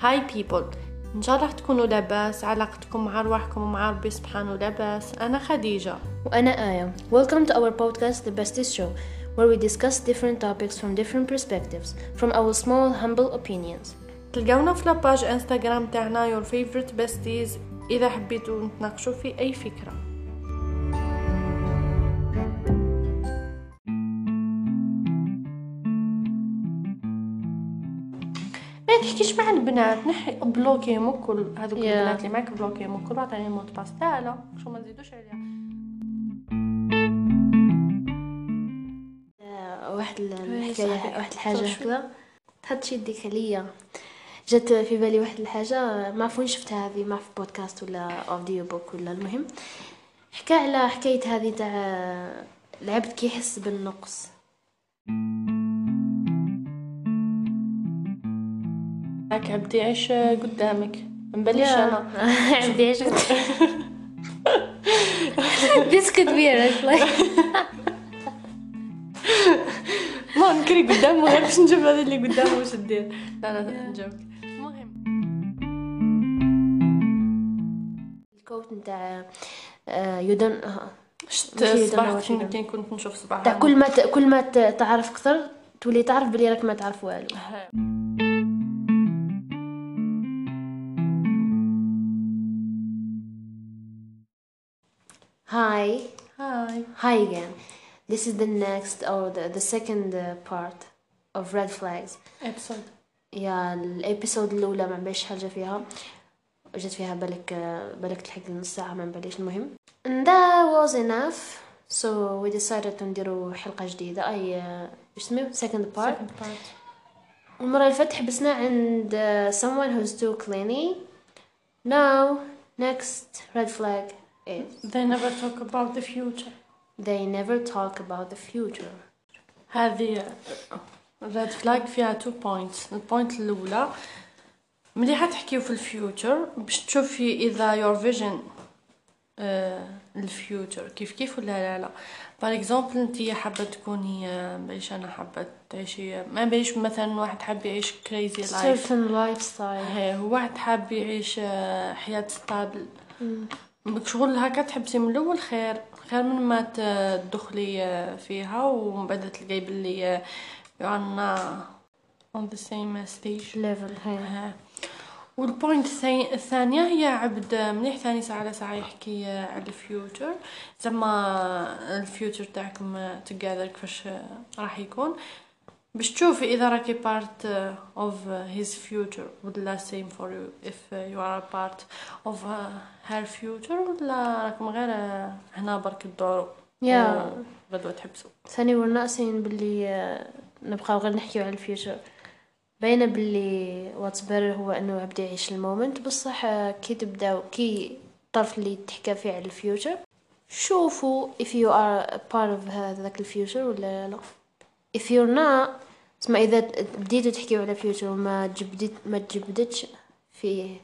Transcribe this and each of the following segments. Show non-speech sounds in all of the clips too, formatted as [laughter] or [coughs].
Hi people ان شاء الله تكونوا لاباس علاقتكم مع ارواحكم ومع ربي سبحانه لاباس أنا خديجه وأنا آية. Welcome to our podcast, The Besties Show, where we discuss different topics from different perspectives, from our small, humble opinions. تلقونا في la page Instagram تاعنا your favorite besties اذا حبيتوا نتناقشوا في اي فكره ما تحكيش مع البنات؟ نحي بلوكيهم الكل هذوك Yeah. البنات اللي معك بلوكيهم الكل عطيني مود باس. تعالى شو ما نزيدوش عليها آه، واحد إيه، الحكاية صحيح. واحد شو؟ هكذا. تحط يديك عليا. جات في بالي واحد الحاجة ما عرفت وين شفتها هذه؟ ما في بودكاست ولا اوديو بوك ولا المهم. حكى على حكاية هذه تاع العبد كي يحس بالنقص. معك عبدي عيش قدامك. نبلش أنا. عندي عشت This could be a red flag ما نكري قدامه غير باش نشوف هذا اللي قدامه واش دير لا لا [laughs] نجاوبك المهم الكوت نتاع يو دون شت ماشي صباح كي كنت نشوف صباح. كل ما. كل ما تعرف أكثر تولي تعرف بلي راك ما تعرف والو. هاي هاي Hi again. This is the next or the, the second uh, part of red flags. ابسود يا الابيسود الاولى ما نباليش حاجه فيها جات فيها بالك بالك تلحق نص ساعه ما نباليش المهم and that was enough so we decided to نديرو حلقه جديده اي uh, اسمه second part second part المره اللي فاتت حبسنا عند uh, someone who's too clingy now next red flag is they never talk about the future. they never talk about the future. هذه red flag فيها two points ال point الأولى ملي حتحكيو في ال future باش تشوفي إذا your vision ال future كيف كيف ولا لا لا. par exemple انت حابة تكوني آه، باش أنا حابة تعيشي؟ ما بيش مثلا واحد حاب يعيش crazy life certain lifestyle. هو واحد حاب يعيش آه، حياة stable شغل هكا تحبسي من الأول؟ خير. خير من ما تدخلي فيها ومن بعد تلقاي are not on the same stage level هاي. وال point الثاني- الثانية هي عبد مليح ثاني ساعة على ساعة يحكي على ال future زعما ال future تاعكم together كيفاش راح يكون. باش تشوفي إذا راكي his future ولا same for you. If uh, you are a part of uh, her future ولا راكم غير هنا برك تدوروا يا غدوة تحبسوا ثاني we're ناقصين باللي نبقاو غير نحكيو على ال future باينة باللي what's better هو إنه عبد يعيش ال moment. بصح آه، كي تبداو كي الطرف اللي تحكى فيه على ال future شوفوا if you are a part of هذاك ال future ولا لا. If you're not اسمع إذا بديتوا تحكيو على future وما جبدت ما تجبدتش فيه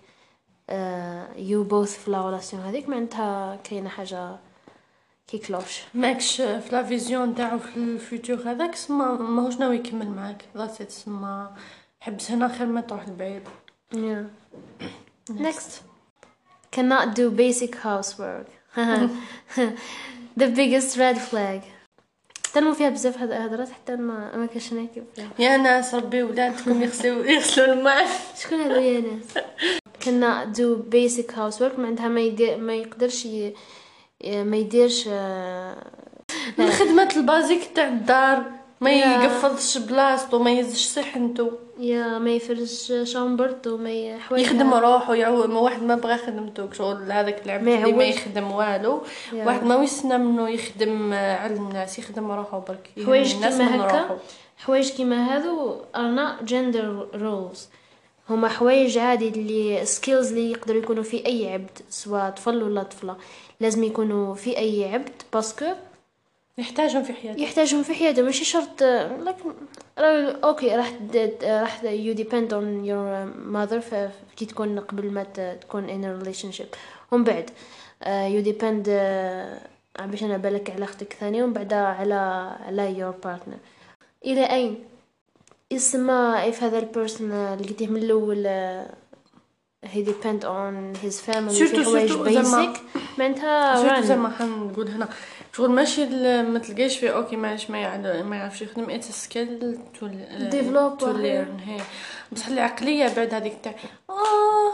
you both في la relation هذيك معناتها كاينة حاجة كي كلوش ماكش في لا فيزيون تاعو في الفيوتشر هذاك سما ماهوش ناوي يكمل معاك ذاتس ات سما حبس هنا خير ما تروح لبعيد Yeah. Next. Cannot do basic housework. [laughs] the biggest red flag. تنمو فيها بزاف هاد هضرات حتى ما ما كاش ناكل فيها يا ناس ربي ولادكم يغسلوا [laughs] يغسلوا الماء. شكون هادو يا ناس؟ cannot do basic housework معناتها ما يدير ما يقدرش ي... ما يديرش آه، الخدمات ال basic تاع الدار. ما. يقفضش بلاصتو ما يهزش صحنتو يا ما يفرش شامبرتو ما ي- حوايج يخدم روحو يعود ما واحد ما بغى خدمتو شغل هذاك العبد اللي ما. يخدم والو. واحد ما يستنى منه يخدم على الناس يخدم روحو برك حوايج كيما هكا. حوايج كيما هذو are not gender roles هما حوايج عادي les skills اللي يقدروا يكونوا في أي عبد سواء طفل ولا طفلة لازم يكونوا في أي عبد parce que يحتاجهم في حياته يحتاجهم في حياته ماشي شرط لكن okay راح راح depend on your mother ف- كي تكون قبل ما تكون in a relationship. ومن بعد آه، you depend آه، باش أنا بالك على أختك ثانية ومن بعد على على your partner. إلى أين؟ يسمى if هذا ال person لقيتيه من الأول آه، هي ديبند اون هيز فاميلي في حوايج زعما- بيسك معناتها سورتو زي run. ما حنقول هنا. شغل ماشي ما تلقايش فيه أوكي معليش ما ما يعرفش يخدم. اتس سكيل تو Develop تو. ليرن هي. بصح العقليه بعد هذيك تاع آه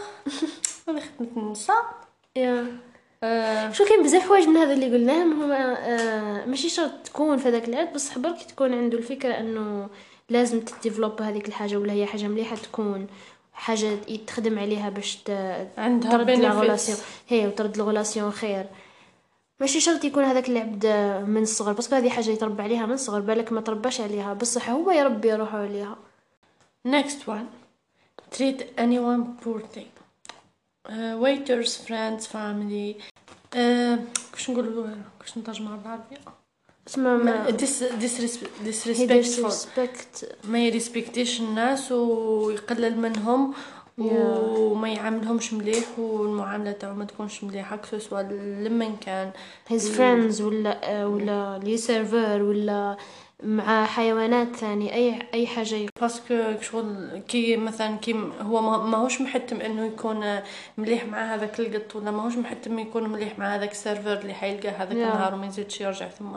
هذه خدمه النساء يا آه، شو كاين بزاف حوايج من هذا اللي قلناهم. هما آه ماشي شرط تكون في هذاك العاد بصح برك تكون عنده الفكرة إنه لازم ت develop هذيك الحاجة ولا هي حاجة مليحة تكون. حاجة تخدم عليها باش عندها ترد لا هي وترد la relation خير ماشي شرط يكون هذاك العبد من الصغر بس هذه حاجة يتربى عليها من الصغر بالك ما ترباش عليها بصح هو يربي روحه عليها Next one. Treat anyone poorly. Uh, waiters, friends, family. Uh, كيفاش نقولوا كيفاش نترجمها بالعربية؟ اسمع ما disrespect. ما يريسبكتيش الناس ويقلل منهم وما يعاملهمش مليح والمعاملة تاعو ما تكونش مليحة que ce soit لمن كان his friends ولا ولا les serveurs ولا مع حيوانات ثاني أي أي حاجة parce que شغل كي مثلا كي هو ما- ماهوش محتم إنه يكون مليح مع هذاك القط ولا ماهوش محتم يكون مليح مع هذاك ال serveur اللي حيلقاه هذاك Yeah. النهار وما يزيدش يرجع ثم.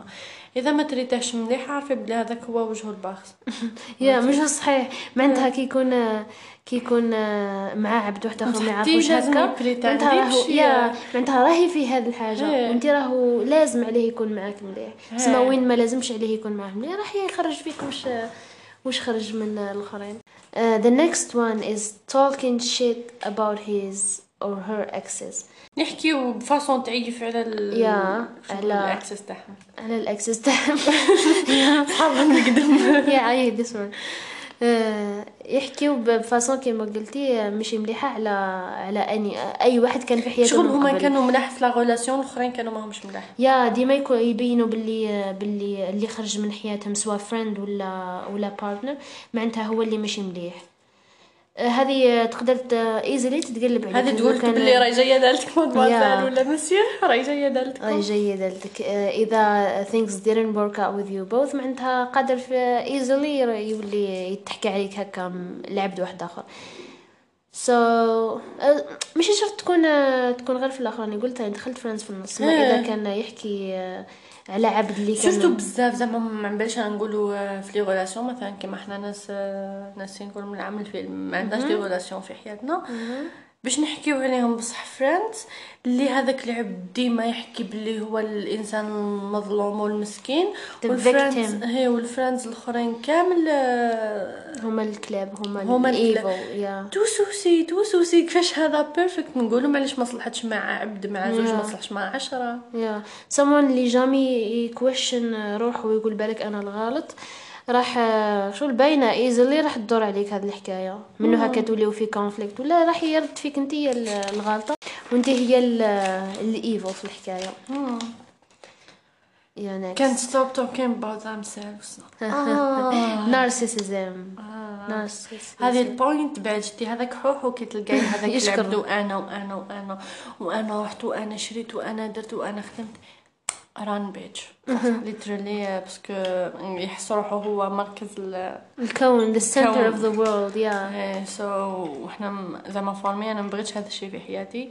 إذا ما تريتهش مليح عارفه بلي هذاك هو وجهه الباخس [laughs] يا مش صحيح. معناتها كي يكون كي يكون مع عبد واحد اخر ما يعرفوش هكا معناتها راهو يا معناتها راهي في هذه الحاجة. إيه. وأنت راهو لازم عليه يكون معاك مليح. إيه. سما وين ما لازمش عليه يكون معاك مليح. راح يخرج فيك وش وش خرج من الآخرين. Uh, the next one is talking shit about his or her exes. نحكيو بفاصون تعيف على ال يا، على- الأكسس تاعهم. على الأكسس تاعهم. [laughs] صحابنا نقدم [laughs] يا اي ذس ون يحكيو بفاصون كيما قلتي مش مليحة على على اني أي واحد كان في حياته شغل هما. كانوا ملاح في لا غولاسيون الأخرين كانوا ماهمش ملاح يا ديما يكون يبينوا باللي باللي اللي خرج من حياتهم سواء فريند ولا ولا بارتنر معناتها هو اللي ماشي مليح آه، هذه تقدر ايزلي تتقلب عليك. هذه تقول كان- بلي راهي جاية دالتك مادموازيل. ولا مسيو راهي جاية راهي دالتكم جيدة لك آه، إذا things didn't work out with you both معناتها قادر في easily يولي يتحكى عليك هكا لعبد واحد آخر. So آه، ماشي شرط تكون آه، تكون غير في الآخر أنا قلت دخلت فريندز في النص. ما إيه. كان يحكي آه، على عبد اللي سورتو كان بزاف زعما ما نبانش نقولوا آه، في لي غولاسيون. مثلا كيما حنا ناس آه، ناس نقول من العمل في ما عندناش لي غولاسيون في حياتنا. باش نحكيو عليهم بصح friends اللي هذاك العبد ديما يحكي باللي هو الإنسان المظلوم والمسكين victim. هي وال friends الأخرين كامل آه، هما الكلاب هما هما الكلاب. ال evil يا تو سويسي تو سويسي كيفاش هذا perfect نقولوا معليش ما صلحتش مع عبد مع زوج ما. صلحش مع عشرة يا someone اللي jamais ي question روحه ويقول بالك أنا الغلط راح آه، شو الباينه easily راح تدور عليك هذه الحكاية. منو هكا توليو في conflict ولا راح يرد فيك أنت هي ال- الغلطة وأنت هي ال evil في الحكاية. يا next can't stop talking about themselves. [laughs] آه. narcissism آه. narcissism هذه ال point بعد شتي هذاك حوحو كي تلقاي هذاك [laughs] يشكر. وأنا وأنا وأنا وأنا رحت وأنا شريت وأنا درت وأنا خدمت. ران بيج literally parce que يحس روحو هو مركز ال الكون the center الكون. of the world yeah so وحنا زعما pour moi أنا مبغيتش هذا الشيء في حياتي.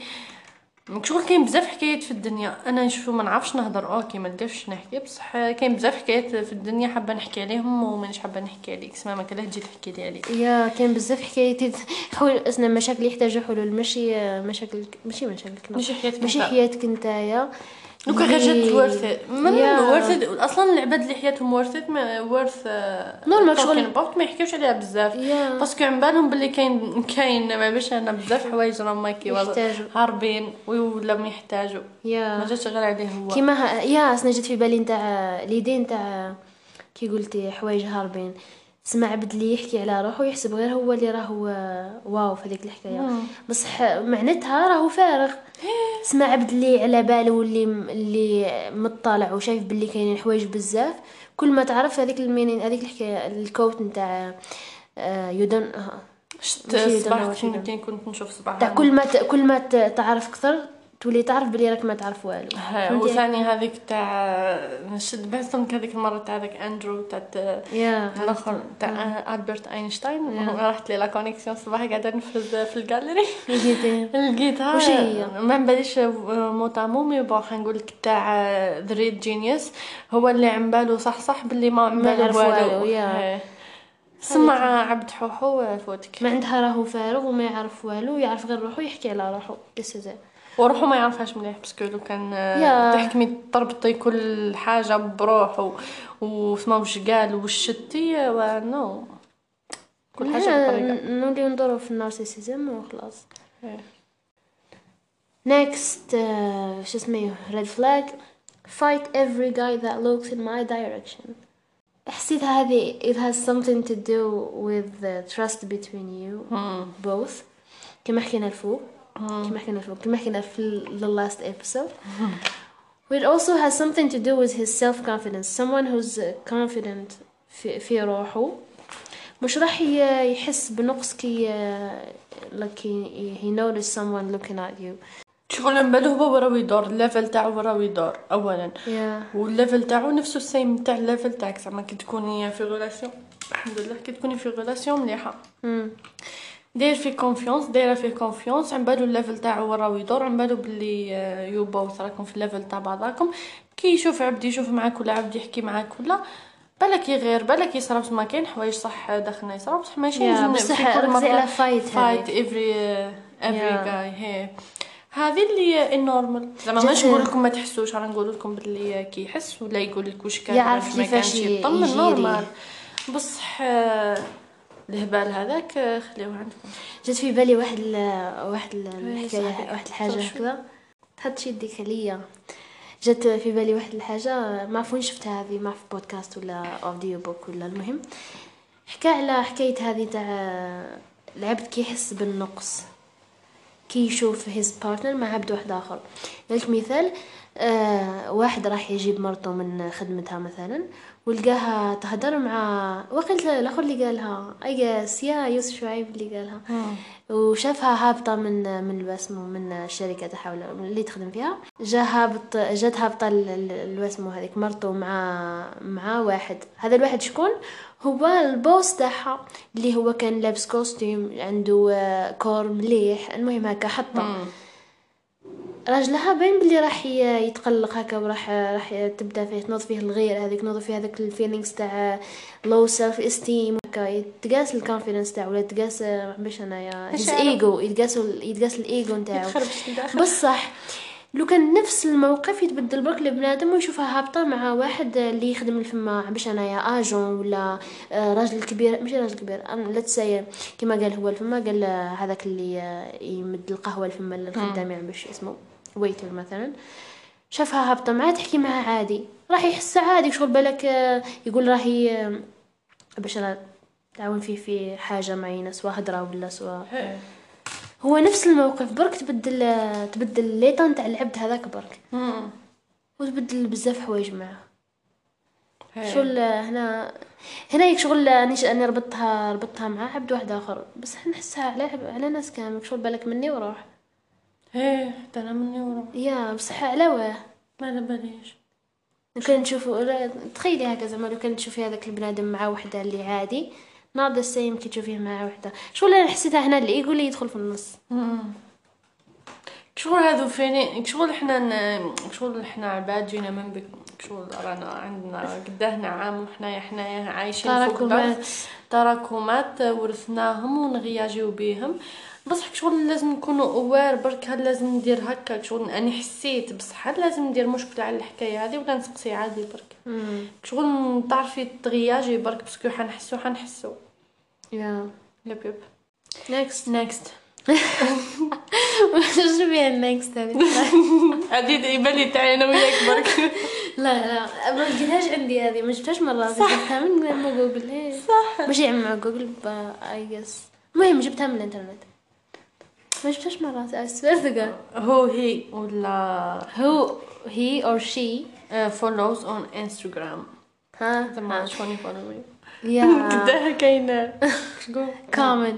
شغل كاين بزاف حكايات في الدنيا. أنا نشوفو ما نعرفش نهضر. okay ما نقدرش نحكي بصح كاين بزاف حكايات في الدنيا حابة نحكي عليهم ومانيش حابة نحكي عليك. سما ما كلاه تجي تحكي لي عليك يا كاين بزاف حكايات. حول اسنا مشاكل يحتاجوا حلول. ماشي مشاكل ماشي مشاكل ماشي حياتك ماشي. حياتك نتايا donc غير جات worth من. worth أصلا العباد اللي حياتهم worth worth normal شغل. ما يحكيوش عليها بزاف. parce que عن بالهم باللي كاين كاين ما باش أنا بزاف حوايج راهم كي. هاربين ولا ما يحتاجوا ما جاتش غير عليه هو كيما ها- يا أصلا جات في بالي نتاع ليدي نتاع كي قلتي حوايج هاربين سمع عبد اللي يحكي على روحه يحسب غير هو اللي راهو wow في هذيك الحكاية. بصح معناتها راهو فارغ. [laughs] سمع عبد اللي على باله واللي اللي مطلع وشايف باللي كاينين حوايج بزاف. كل ما تعرف هذيك المينين هذيك الحكاية الكوت نتاع يودن شت ماشي صباح كنت نشوف صباح كل ما ت... كل ما تعرف أكثر تولي تعرف بلي راك ما تعرف والو؟ وثاني هذيك تاع نشد بحثهم هذيك المره تاع هذاك اندرو تاع الأخر تاع البرت اينشتاين رحت لي لا كونيكسيون الصباح قاعدة نفرز في [laughs] الجاليري [laughs] لقيتها وش هي؟ ما نباليش موتا مي بون نقول لك تاع ذا ريد جينيوس هو اللي عم بالو صح صح باللي ما عم ما بالو يعرف والو يا. إيه. سمع عبد حوحو فوتك. ما عندها راهو فارغ وما يعرف والو يعرف غير روحو يحكي على روحو. It. وروحو ما يعرفهاش مليح باسكو لو كان. تحكمي تربطي كل حاجة بروحو وسما وش قال وش شتي نو كل حاجة بطريقة. نولي ندورو في النارسيسيزم وخلاص. إيه. next uh, شو اسمه red flag fight every guy that looks in my direction. حسيت هذه it has something to do with the trust between you both. كما حكينا الفوق كما حكينا الفوق كما حكينا في the last episode. It also has something to do with his self-confidence. Someone who's uh, confident في, في روحه. مش راح يحس بنقص كي uh, like he, he noticed someone looking at you. شغل من بالو هو وراو يدور الليفل تاعو وراو يدور اولا. Yeah. والليفل تاعو نفسه السيم تاع الليفل تاعك. زعما كي تكوني في غولاسيون الحمد لله كي تكوني في غولاسيون مليحة. Mm. داير فيه كونفيونس دايرة فيه كونفيونس عم بالو الليفل تاعو وراو يدور عم بالو بلي يو بوث راكم في الليفل تاع بعضاكم. كي يشوف عبد يشوف معاك ولا عبد يحكي معاك ولا بالك يغير بالك يصرف ما كاين حوايج صح داخلنا يصرف. بصح ماشي بصح ركزي على فايت هذيك. افري افري. جاي هي هذه اللي ال normal زعما ماش نقول لكم ما تحسوش أنا نقول لكم باللي كي يحس ولا يقول لك واش كان يعرف ما كيفاش يطمن. normal بصح آه، الهبال هذاك آه، خليوه عندكم. جات في بالي واحد ال واحد ال- إيه، الحكاية صحيح. واحد الحاجة. هكذا. تحط يديك عليا. جات في بالي واحد الحاجة ما عرف وين شفتها هذه ما في بودكاست ولا audiobook ولا المهم. حكى على حكاية هذه تاع العبد كي يحس بالنقص. كي يشوف his partner مع عبد واحد آخر. لك مثال آه واحد راح يجيب مرته من خدمتها مثلا ولقاها تهدر مع وقت الأخر اللي قالها أي يا يوسف شعيب اللي قالها. وشافها هابطة من من الواسمو من الشركة تاعها ولا اللي تخدم فيها. جا هابط جات هابطة ال- ال- الواسمو هذيك مرته مع مع واحد. هذا الواحد شكون؟ هو البوس تاعها اللي هو كان لابس كوستيم عنده آه، كور مليح. المهم هكا حطه راجلها باين بلي راح يتقلق هكا وراح راح تبدأ فيه تنوض فيه الغير هذيك تنوض فيه هذاك الفيلينغز تاع لو سيلف استيم هكا يتقاس الكونفيدنس تاعو ولا يتقاس باش أنايا هيز مشاعر. ايجو يتقاس يتقاس الايجو نتاعو. بصح لو كان نفس الموقف يتبدل برك لبنادم ويشوفها هابطة مع واحد اللي يخدم الفما باش أنايا اجون ولا آه، راجل كبير ماشي راجل كبير لا تساي كما قال هو الفما قال هذاك اللي آه، يمد القهوة الفما للخدام يعني باش اسمه. ويتر مثلا شافها هابطة معاه تحكي معاه عادي. راح يحس عادي شغل بالك آه، يقول راهي آه، باش تعاون فيه في حاجة معينة سواء هدرة ولا سواء. هي. هو نفس الموقف. برك تبدل تبدل ليطان تاع العبد هذاك برك. وتبدل بزاف حوايج معاه. هي. شغل هنا هنا يك شغل اني أنا ربطتها ربطتها مع عبد واحد آخر. بس نحسها على على ناس كامل. شغل بالك مني وروح. هي حتى أنا مني ورا يا بصح على واه. ما على باليش. لو كان نشوفوا لا، تخيلي هكا زعما لو كان تشوفي هذاك البنادم مع وحدة اللي عادي ناض السيم كي تشوفيه مع وحدة. شغل أنا حسيتها هنا اللي يقول لي يدخل في النص. شغل هذو فيني شغل إحنا ن... شغل إحنا عباد جينا من بك شغل رانا عندنا قداهنا عام وحنايا حنايا عايشين. تراكمات. تراكمات ورثناهم ونغياجيو بيهم. بصح شغل لازم نكونوا aware برك هل لازم ندير هكا شغل أني حسيت بصح هل لازم ندير مشكلة على الحكاية هذه ولا نسقسي عادي برك. شغل تعرفي تغياجي برك parce que حنحسو حنحسو. yeah. يب يب. نيكست نيكست شو فيها النيكست هذه يبان لي تاعي أنا وياك برك. [laughs] لا لا. ما لقيتهاش عندي هذه ما جبتهاش مرات جبتها من من جوجل صح. ماشي مع جوجل اي جس المهم جبتها من الإنترنت. ما جبتهاش مرات God هو هي ولا who he or she فولوز اون انستغرام ها زعما شكون ي follow يا قداها كاين شكون Common.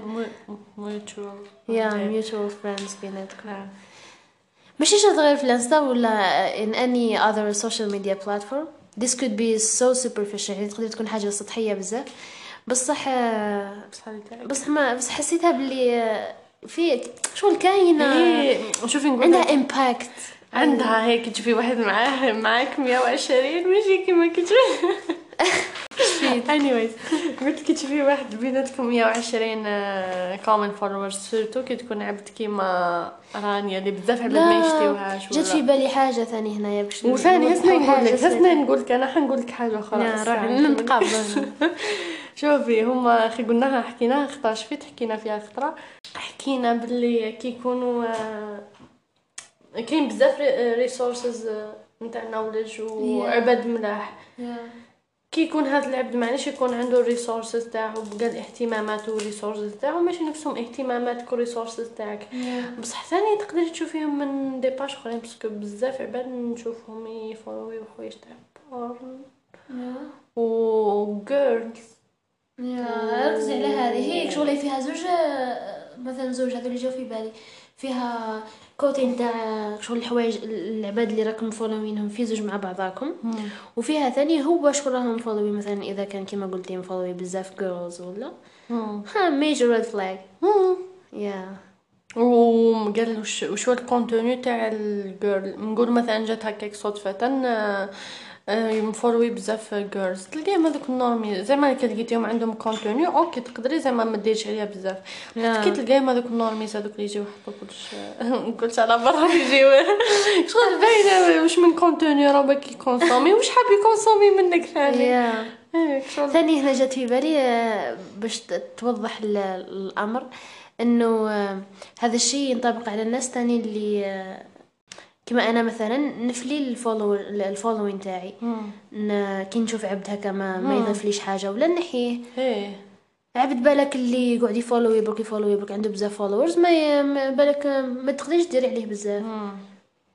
mutual yeah mutual. Friends بيناتكم ماشي شرط غير في الانستا ولا in any other social media platform? This could be so superficial. يعني تقدر تكون حاجة سطحية بزاف. بصح بصح. بصح ما بس حسيتها باللي آه، في شغل كاينة. هي شوفي نقول عندها impact عندها هيك تشوفي واحد معاه معاك 120 ماشي كيما كتشوفي. anyways قلت كي تشوفي واحد بيناتكم 120 common followers surtout كي تكون عبد كيما رانيا اللي بزاف عباد ما يشتيوهاش جات في بالي حاجة ثانية هنايا باش وثاني هسنا نقول لك. هسنا نقول لك أنا حنقول لك حاجة أخرى نكمل. نتقابل شوفي. هما خي قلناها حكيناها خطرة شفيت حكينا فيها خطرة. حكينا باللي كي يكونوا آه، كاين بزاف resources نتاع knowledge وعباد ملاح. كي يكون هذا العبد معليش يكون عنده ال resources تاعو بقى الاهتمامات وال resources تاعو ماشي نفسهم اهتماماتك وال resources تاعك. بصح ثاني تقدري تشوفيهم من des pages أخرين parce que بزاف عباد نشوفهم ي follow يو حوايج تاع porn و girls yeah ركزي على هذه هيك شغلي فيها زوج آه، مثلا زوج هذول اللي جاو في بالي. فيها côté نتاع شغل الحوايج العباد اللي راكم follow ينهم في زوج مع بعضاكم. وفيها ثاني هو شكون راهم م follow ي مثلا إذا كان كيما قلتي م follow ي بزاف girls ولا. ها major red flag yeah وقال وش وشو ال contenu تاع ال girl نقول مثلا جات هكاك صدفة مفولوي بزاف جيرلز تلقاهم هذوك النورمي زعما كي لقيتيهم عندهم كونتوني أوكي تقدري زعما ما ديرش عليها بزاف. كي تلقايهم هذوك النورميز هذوك اللي يجيو يحطوا كلش [laughs] نقولش على برا [laughs] يجيو. شغل باينه واش من كونتوني راه باكي يكونسومي واش حاب يكونسومي منك ثاني؟ شغل. ثاني هنا جات في بالي آه، باش توضح ال- الأمر إنه آه، هذا الشيء ينطبق على الناس تاني اللي آه، كما أنا مثلا نفلي الفولو الفولوين تاعي. كي نشوف عبد هكا ما, ما يضيفليش حاجة ولا نحيه. إيه. عبد بالك اللي يقعد يفولو يبرك يفولو يبرك عنده بزاف فولورز ما, بالك ما تقدريش ديري عليه بزاف.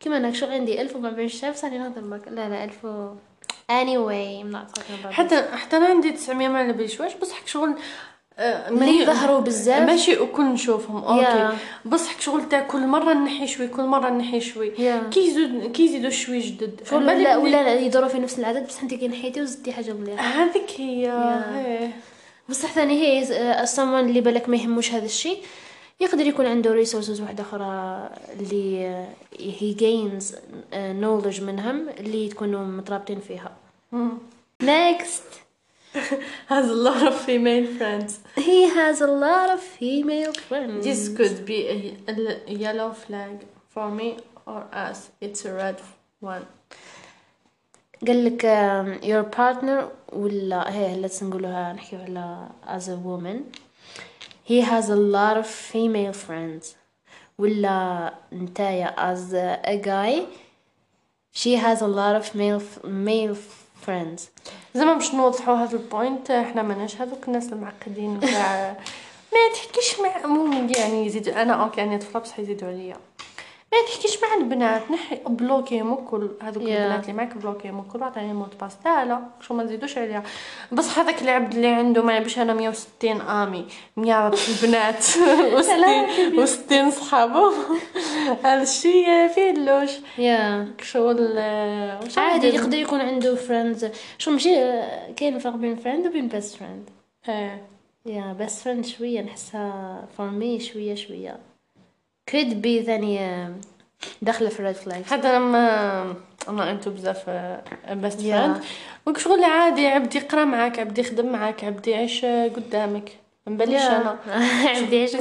كيما أنا شو عندي ألف وما بين شاف صار نهضر معك لا لا ألف و... anyway I'm not talking about حتى حتى أنا عندي 900 ما على باليش واش بصح شغل آه، ماني- يظهروا بزاف ماشي وكل نشوفهم. أوكي. يا. بصح شغل تاع كل مرة نحي شوي كل مرة نحي شوي. yeah. كي يزيدوا كي يزيدوا شوي جدد. شغل ولا ولا يدوروا في نفس العدد بس انت كي نحيتي وزدتي حاجة مليحة. هذيك هي. yeah. إيه. بصح ثاني هي ال someone اللي بالك ما يهموش هذا الشيء يقدر يكون عنده resources واحدة أخرى اللي هي gains knowledge منهم اللي تكونوا مترابطين فيها. next. [laughs] has a lot of female friends he has a lot of female friends this could be a, a yellow flag for me or us it's a red one قال لك um, your partner ولا هي هلا نقولوها نحكيو على as a woman he has a lot of female friends ولا نتايا as a guy she has a lot of male male friends. زعما باش نوضحوا هذا البوينت إحنا ماناش هذوك الناس المعقدين تاع [laughs] ما تحكيش مع مو يعني يزيدوا أنا أوكي أنا طفلة بصح يزيدوا عليا. ما تحكيش مع البنات نحي بلوكيهم الكل هذوك Yeah. البنات اللي معاك بلوكيهم الكل وعطيني موت باس لا لا شو ما تزيدوش عليها. بصح هذاك العبد اللي عنده ما يبيش أنا 160 آمي 100 البنات و60 و60 صحابة. [laughs] هذا الشيء فيه ال louche. yeah شغل آه، عادي؟ يقدر يكون عنده friends. شو ماشي كاين فرق بين friend وبين best friend. إيه. yeah best friend شوية نحسها for me شوية شوية. Could be ثاني داخلة في ال red flag حتى لما أنا أنتو بزاف best Yeah. friend okay شغل عادي عبد يقرأ معاك عبد يخدم معاك عبد يعيش آه، قدامك. مبليش أنا. [laughs] عندي إيش [laughs]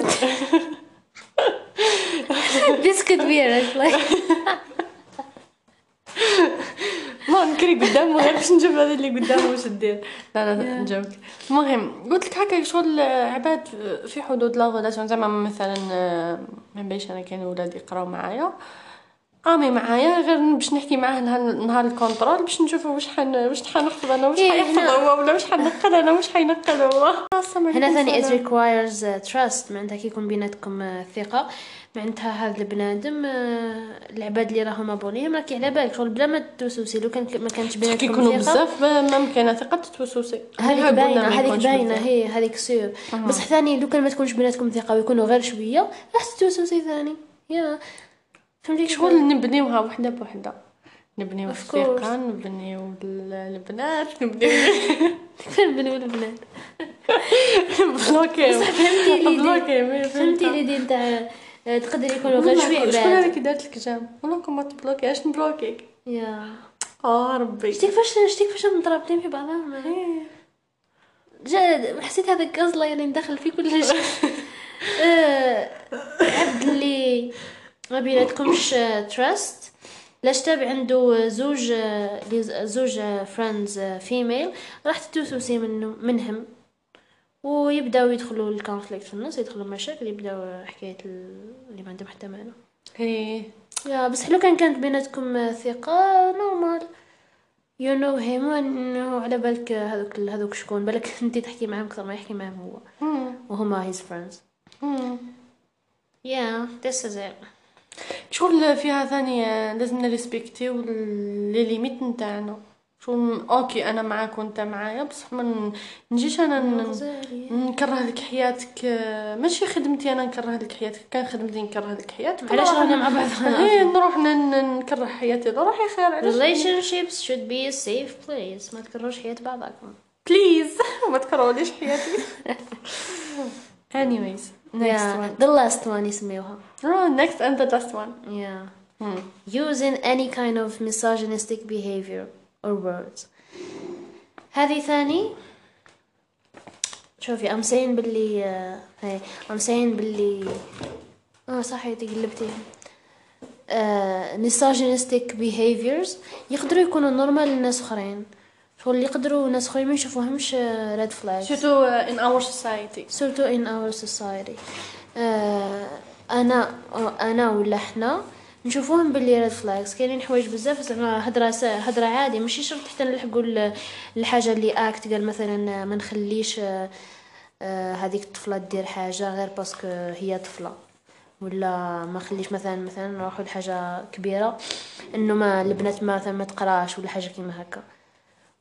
This could be a red flag. [laughs] ما نكري قدامه غير باش نشوف هذا اللي قدامه واش دير. لا لا. نجوك المهم قلت لك هكا شغل آه، عباد في حدود لا ريلاسيون زعما مثلا آه، ما نبيش أنا كان ولاد يقراو معايا. امي معايا غير باش نحكي معاه نهار, الكونترول باش نشوفوا واش حن واش حنحفظ أنا واش إيه، حيحفظ هو ولا واش حنقل أنا واش حينقل هو. هنا ثاني it requires uh, trust. معناتها كي يكون بيناتكم uh, ثقة. معناتها هذا البنادم uh, العباد اللي راهم ابونيهم راكي على بالك شغل بلا ما توسوسي لو كان ما كانش كي بيناتكم يكونوا ثقة بزاف ممكن ثقة تتوسوسي. هذيك باينة ما هذيك باينة. هي هذيك سير بصح ثاني لو كان ما تكونش بيناتكم ثقة ويكونوا غير شوية راح تتوسوسي ثاني. يا. فهمتي شغل نبنيوها وحدة بوحدة. نبنيو course. نبنيو ال- البنات نبنيو [laughs] البنات. [laughs] والبنات بلوكي بلوكي فهمتي لي دي نتاع آه، تقدر يكونوا غير شوي شكون عباد. هذيك دارت لك جام والله كون ما تبلوكي اش نبلوكيك يا. آه ربي. شتي كيفاش شتي كيفاش مضربتين في بعضهم. إيه. جا حسيت هذا قصله يعني ندخل في كل شيء. [laughs] آه، عبد اللي ما بيناتكمش تراست لاش تابع عنده زوج آه، زوج friends female راح تتوسوسي منه منهم. ويبداو يدخلوا ال conflict في النص يدخلوا مشاكل يبداو حكاية ال- اللي ما عندهم حتى معنى إيه. yeah بصح لو كان كانت بيناتكم ثقة normal you know him وإنه على بالك هذوك هذوك شكون؟ بالك [laughs] انت تحكي معهم أكثر ما يحكي معهم هو. وهما his friends. yeah this is it شغل فيها ثاني لازم نريسبكتيو les limites نتاعنا. شغل okay أنا معاك وأنت معايا بصح ما نجيش أنا ن- نكره لك حياتك ماشي خدمتي أنا نكره لك حياتك كان خدمتي نكره لك حياتك. علاش رانا مع بعض؟ [laughs] إيه نروح نكره حياتي روحي خير علاش relationships should be a safe place. ما تكرهوش حياة بعضكم. please [laughs] ما تكرهوليش حياتي. [laughs] Anyways next yeah one. the last one يسميوها oh, next and the last one. Yeah. Hmm. using any kind of misogynistic behavior. Or words. هذه ثاني. شوفي I'm saying باللي آه، هاي I'm saying باللي آه صح هي قلبتي آه misogynistic behaviors. يقدروا يكونوا normal لناس أخرين. شغل يقدروا ناس أخرين ما يشوفوهمش red flags. Surtout uh, in our society. Surtout in our society. آه أنا أنا ولا إحنا نشوفوهم باللي red flags كاينين حوايج بزاف زعما هضره هضره عادي ماشي شرط حتى نلحقوا ال- الحاجة اللي اكت قال مثلا ما نخليش آه، آه، هذيك الطفلة دير حاجة غير parce que هي طفلة. ولا ما خليش مثلا مثلا نروحوا لحاجة كبيرة إنه ما البنات مثلا ما تقراش ولا حاجة كيما هكا.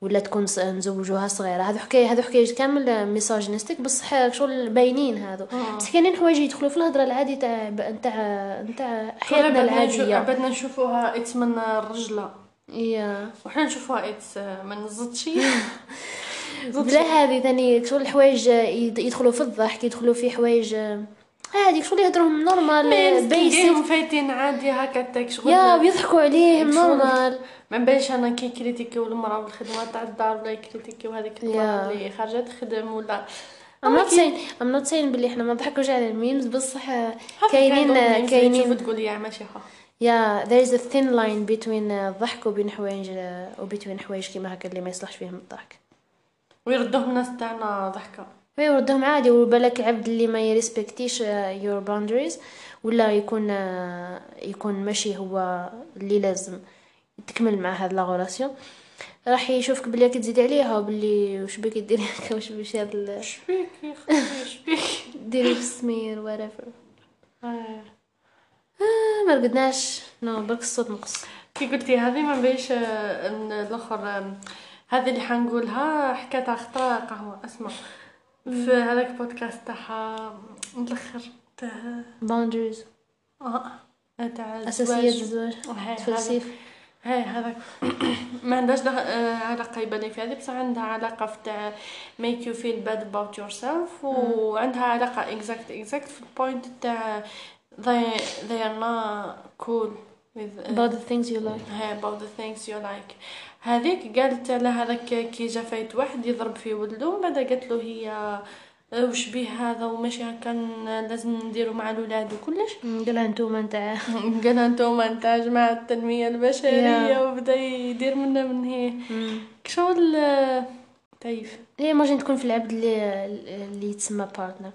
ولا تكون نزوجوها صغيرة. هذو حكاية هذو حكاية كامل misogynistic بصح شغل باينين هذو بس كاينين حوايج يدخلوا في الهضرة العادي تاع نتاع نتاع حياتنا العادية. عبدنا نشوفوها اتس من الرجلة. يا وحنا نشوفوها اتس من الزطشي [laughs] بلا هذه ثاني شغل الحوايج يد- يدخلوا في الضحك يدخلوا في حوايج هذيك شغل يهضروهم نورمال بيسك فايتين عادي هكا تاك شغل يا بيضحكوا عليهم شغل- نورمال ما نبانش أنا كي كريتيكيو المرأة والخدمة تاع الدار ولا يكريتيكيو هذيك المراه. اللي خارجه تخدم ولا. I'm not saying I'm not saying باللي إحنا ما نضحكوش على ال memes بصح كاينين كاينين تقول يا ماشي يا there is a thin line between الضحك وبين حوايج وبين حوايج كيما هكا اللي ما يصلحش فيهم الضحك. ويردوهم الناس تاعنا ضحكة. وي وردهم عادي وبالك العبد اللي ما يريسبكتيش your boundaries ولا يكون آه، يكون ماشي هو اللي لازم تكمل مع هاد la relation راح يشوفك بلي راك تزيد عليها وبلي واش بك ديري هكا واش باش هاد شبيك يا خويا شبيك [laughs] ديري في السمير whatever. آه. آه ما رقدناش. نو برك الصوت نقص. كي قلتي هذه ما نبيش آه، الأخر آه، هذه اللي حنقولها حكايه خطرة قهوة. أسمع. في هذاك البودكاست تاعها الأخر تاع boundaries. آه تاع أساسيات الزواج. تفلسيف. هاي هذاك. [coughs] ما عندهاش دخ- آه، علاقة يبان في هذه بصح عندها علاقة في تاع make you feel bad about yourself وعندها علاقة exact exact في ال point تاع they they are not cool with uh, about the things you like. هاي about the things you like. هذيك قالت على هذاك كي جا فايت واحد يضرب في ولده بعد قالت له هي؟ آه، وش بيه هذا؟ وماشي هكا لازم نديرو مع الولاد وكلش. قالها انتوما نتاع [laughs] قال أنتم نتاع جماعة التنمية البشرية Yeah. وبدا يدير منا من هي. شغل تايف imagine تكون في العبد اللي اللي يتسمى partner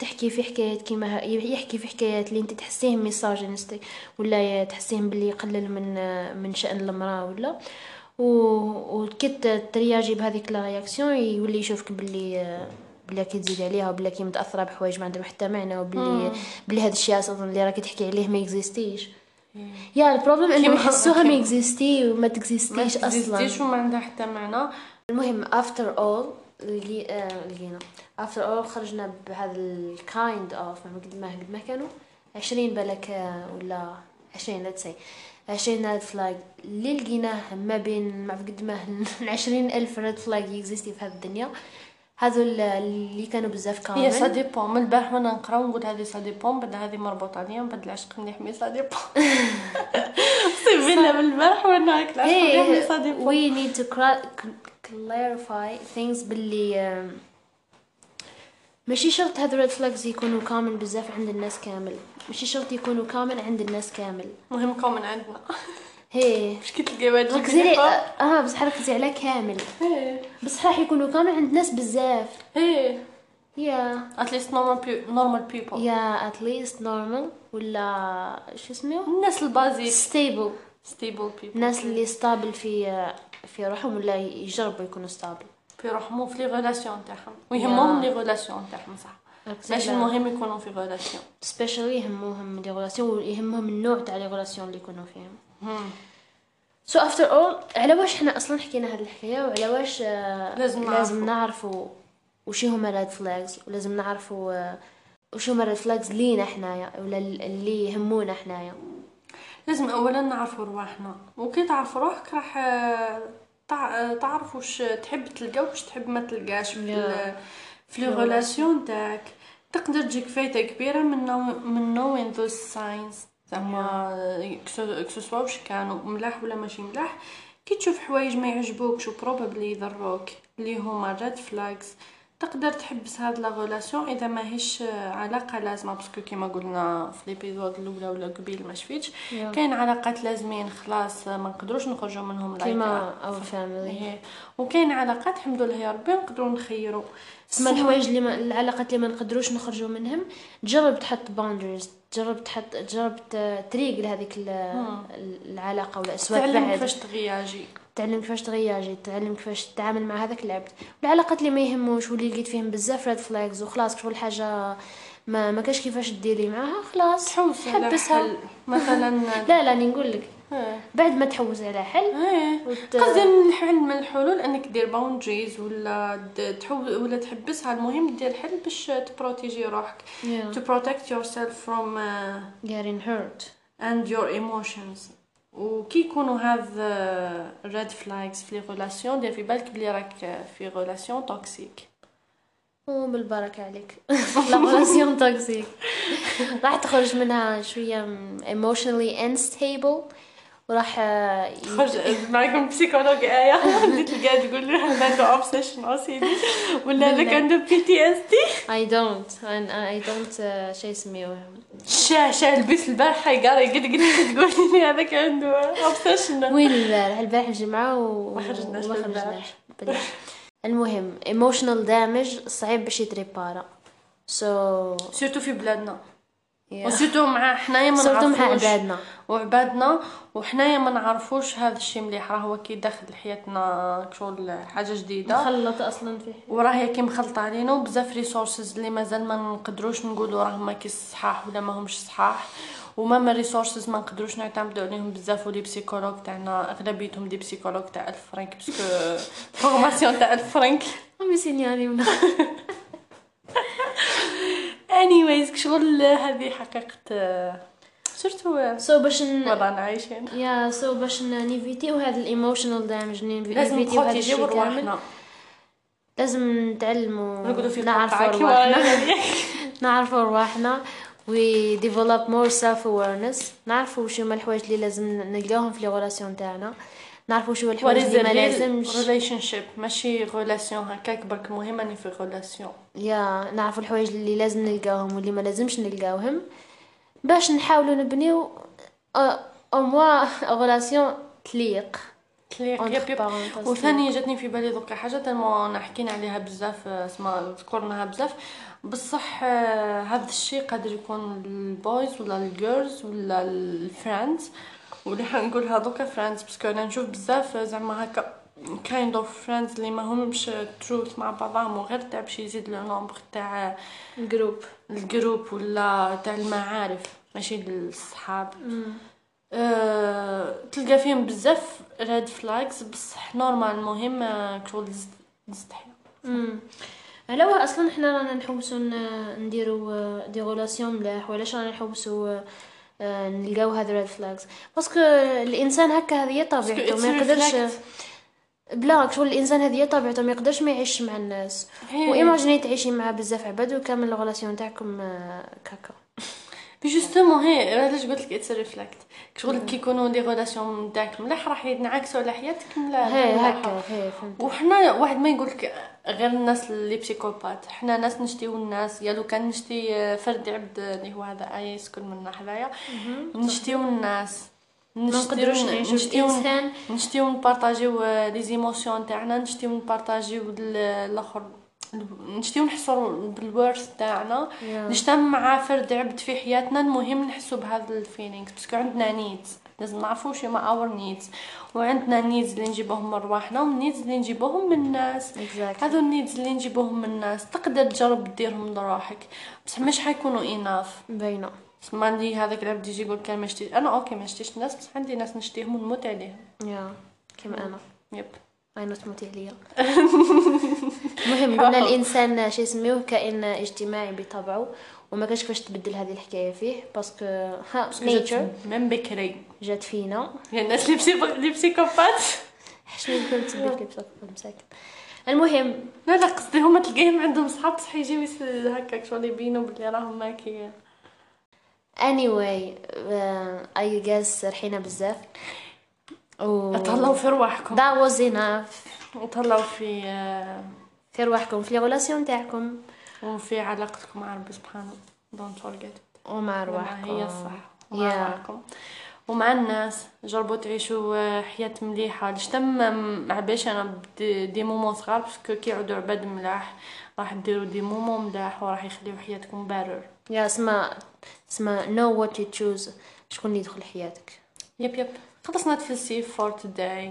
وتحكي في حكايات كيما يحكي في حكايات اللي انت تحسيهم misogynistic ولا تحسيهم باللي يقلل من من شأن المرأة ولا. و- وكي ترياجي بهذيك la réaction يولي يشوفك باللي بلا كي تزيد عليها وبلا كي متأثرة بحوايج ما عندهم حتى معنى وبلي بلي هذا الشيء أصلا اللي راكي تحكي عليه ما يكزيستيش. يا ال problem إنه [laughs] يحسوها ما يكزيستي وما ما تكزيستيش أصلا. تزيدش وما عندها حتى معنى المهم after all لقي- آه، لقينا after all خرجنا بهذا ال kind of ما قد ما قد ما كانوا. عشرين بالك آه، ولا عشرين لا تسي عشرين red flag اللي لقيناه ما بين ما قد ما [laughs] عشرين ألف red flag يكزيستي في هذه الدنيا. هذول اللي كانوا بزاف هي ça كامل dépend من البارح وأنا نقرأ ونقول هذه ça dépend بعد هذه مربوطة عليا من بعد العشق مليح mais ça dépend صيب بينا من البارح وأنا هاك العشق مليح mais ça dépend need to cla- clarify things باللي ماشي شرط هذول ال red flags يكونوا كامل بزاف عند الناس كامل. ماشي شرط يكونوا كامل عند الناس كامل. مهم common عندنا. [laughs] هي. مش كي تلقى واحد ركزي يجي آه بس ركزي على كامل. إيه بس راح يكونوا كامل عند ناس بزاف. إيه يا at least normal normal people يا at least normal ولا شو اسمه؟ الناس ال basic. Stable. stable people الناس اللي stable في في روحهم ولا يجربوا يكونوا stable في روحهم في les relations تاعهم ويهمهم les relations تاعهم صح. ماشي المهم يكونوا في relation specially يهمهم les relations ويهمهم النوع تاع les relations اللي يكونوا فيهم. هم. so after all على واش حنا أصلا حكينا هذه الحكاية؟ وعلى واش آه، لازم لازم نعرفوا وش هما red flags ولازم نعرفوا آه، وش هما red flags لينا حنايا ولا اللي يهمونا حنايا. لازم اولا نعرفوا رواحنا وكي تعرف روحك راح آه، تع- آه، تعرف واش تحب تلقى واش تحب ما تلقاش في في les relations تاعك. تقدر تجيك فايته كبيرة من know من knowing the signs زعما que ce soit واش كانوا ملاح ولا ماشي ملاح كي تشوف حوايج ما يعجبوكش و probably يضروك اللي هما red flags تقدر تحبس هاد la relation إذا ماهيش آه، علاقة لازمة parce que كيما قلنا في l'épisode الأولى ولا قبيل ما شفيتش. كاين علاقات لازمين خلاص ما نقدروش نخرجوا منهم كيما like our family إيه. وكاين علاقات الحمد لله يا ربي نقدروا نخيروا تسمى الحوايج اللي ما العلاقات اللي ما نقدروش نخرجوا منهم جرب تحط boundaries جرب تحط جرب ت- تريق لهذيك ال- العلاقة ولا اسواق تعلم كيفاش تغياجي. تعلم كيفاش تغياجي تعلم كيفاش تتعامل مع هذاك العبد. العلاقات اللي ما يهموش واللي لقيت فيهم بزاف red flags وخلاص شغل حاجة ما ما كاش كيفاش ديري معاها خلاص. تحوس حبسها. حل. مثلا [laughs] لا لا راني نقول لك. إيه. بعد ما تحوس على حل وت... قصدي من الحل من الحلول إنك دير boundaries ولا د- تحو ولا تحبسها. المهم دير حل باش تبروتيجي روحك. Yeah. to protect yourself from uh, getting hurt. and your emotions. وكي يكونوا هذا red flags في les relations دير في بالك بلي راك في relation toxique وبالبركة عليك la relation toxique راح تخرج منها شوية emotionally unstable. وراح آه، خرج معكم psychologue آية اللي تلقاها تقول له هذا عنده obsession OCD ولا هذاك عنده PTSD I don't. I, I don't آه، شي يسميوه شاه شاه لبس البارحة قال قد قد تقول لي هذاك عنده obsession وين البارح؟ البارح الجمعة وما. خرجناش. المهم emotional damage صعيب باش يتريبارا. so surtout في بلادنا. Yeah. و surtout مع حنايا ما surtout مع نعرفوش. عبادنا. وعبادنا. وحنايا ما نعرفوش هذا الشيء مليح. راه هو كي داخل حياتنا شغل حاجة جديدة. مخلط أصلا فيه. وراه هي كي مخلطه علينا. وبزاف resources اللي مازال ما نقدروش نقولوا راهم ماكي صحاح ولا ما همش صحاح و même resources ما نقدروش نعتمدوا عليهم. بزاف و les psychologues تاعنا أغلبيتهم des psychologues تاع 1000 فرانك parce que فورماسيون تاع 1000 فرانك هم يسينيالي ولا. [laughs] anyways شغل هذه حقيقة سورتو سو باش. وضعنا عايشين يا سو باش نيفيتيو هذا الايموشنال دامج لازم نبروتيجيو الشيء رواحنا لازم نتعلموا نعرفوا رواحنا. [laughs] نعرفوا رواحنا. We develop more self awareness نعرفوا وش هما الحوايج اللي لازم نلقاهم في لي غولاسيون تاعنا. نعرفوا شو الحوايج اللي ما لازمش. relationship ماشي relation هكاك برك المهم إني في relation يا نعرفوا الحوايج اللي لازم نلقاهم واللي ما لازمش نلقاوهم. باش نحاولوا نبنيو au moins relations تليق تليق yep yep وثاني جاتني في بالي دوكا حاجة تما حكينا عليها بزاف اسمها ذكرناها بزاف. بصح آه، هذا الشيء قادر يكون ال boys ولا ال girls ولا ال friends واللي حنقولها دوكا friends parce que أنا نشوف بزاف زعما هكا kind of friends اللي ما همش truth مع بعضهم وغير تاع باش يزيد le nombre تاع group ال group ولا تاع المعارف ماشي الصحاب أه تلقى فيهم بزاف red flags بصح normal المهم آه، شغل تستحي علاوه أصلا حنا رانا نحوسو نديرو آه، des relations ملاح ولاش رانا نحوسو آه، نلقاو هاد red flags parce que الإنسان هكا هذه طبيعته ما يقدرش. بلا شغل الإنسان هذه طبيعته ما يقدرش ما يعيش مع الناس إيه. و imagine تعيشي مع بزاف عباد وكامل ال relations تاعكم caca بي justement هي علاش قلت لك it's reflect شغل كي يكونوا des relations نتاعك ملاح راح ينعكسوا على حياتك ملاح. هكا وحنا واحد ما يقول لك غير الناس اللي psychopathes حنا ناس نشتيو الناس يا لو كان نشتي فرد عبد اللي هو هذا أي يسكن منا حدايا. نشتيو الناس. نقدروش الانسان نشتيو نبارطاجيو les émotions تاعنا نشتيو نبارطاجيو ال- الآخر. نشتيو نحسو بال worth تاعنا. نجتمع فرد عبد في حياتنا المهم نحسو بهذا ال feelings parce que عندنا needs لازم نعرفو شو ما our needs وعندنا needs اللي نجيبوهم من رواحنا وال needs اللي نجيبوهم من الناس. Exactly. هذو ال needs اللي نجيبوهم من الناس. تقدر تجرب ديرهم لروحك. بصح مش حيكونوا اناف باينه ما لي هذاك العبد يجي يقول كان ما نشتيش أنا أوكي ما نشتيش الناس بس عندي ناس نشتيهم ونموت عليهم. يا كيما أنا. يب اي تموتي عليا. [laughs] المهم [laughs] قلنا الإنسان شي يسميوه كائن اجتماعي بطبعه وما كاش كيفاش تبدل هذه الحكاية فيه باسكو ها نيتشر من بكري. جات فينا. يعني الناس اللي بسي اللي بسيكوبات. شنو يمكن تبدل لي بصوت مساكن. المهم لا لا قصدي هما تلقاهم عندهم صحاب بصح يجيو هكاك شغل يبينوا بلي راهم ماكي anyway I guess رحينا بزاف. و تهلاو في رواحكم. That was enough. في آه، في رواحكم في relations تاعكم. وفي علاقتكم مع ربي سبحانه. don't forget ومع رواحكم هي الصح. ومع Yeah. رواحكم. ومع الناس. جربوا تعيشوا آه، حياة مليحة. لاش تم مع باش أنا des moments صغار؟ parce que كي يعودوا عباد ملاح راح ديروا des moments ملاح وراح يخليو حياتكم بارر يا اسمع اسمع know what you choose. شكون اللي يدخل حياتك؟ yep yep خلصنا تفلسي for today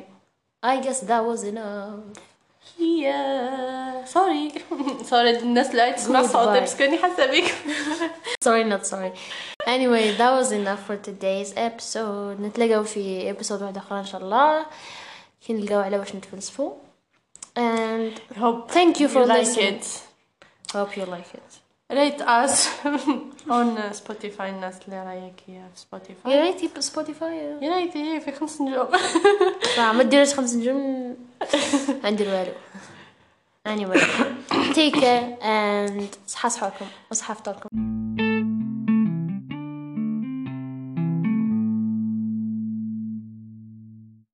I guess that was enough. هي سوري [laughs] سوري الناس اللي عاد تسمع Goodbye. صوتي بس كاني حاسه بك sorry not sorry anyway that was enough for today's episode نتلاقاو في episode واحد اخرى ان شاء الله كي نلقاو على واش نتفلسفوا and hope thank you for you like listening it hope you like it Rate us [laughs] on Spotify الناس اللي راهي كي في Spotify يا ريتي Spotify يا ريتي في خمس نجوم. [laughs] صح ما ديروش خمس نجوم. ما ندير والو anyway. [coughs] Take care and صحة وصحة فطوركم.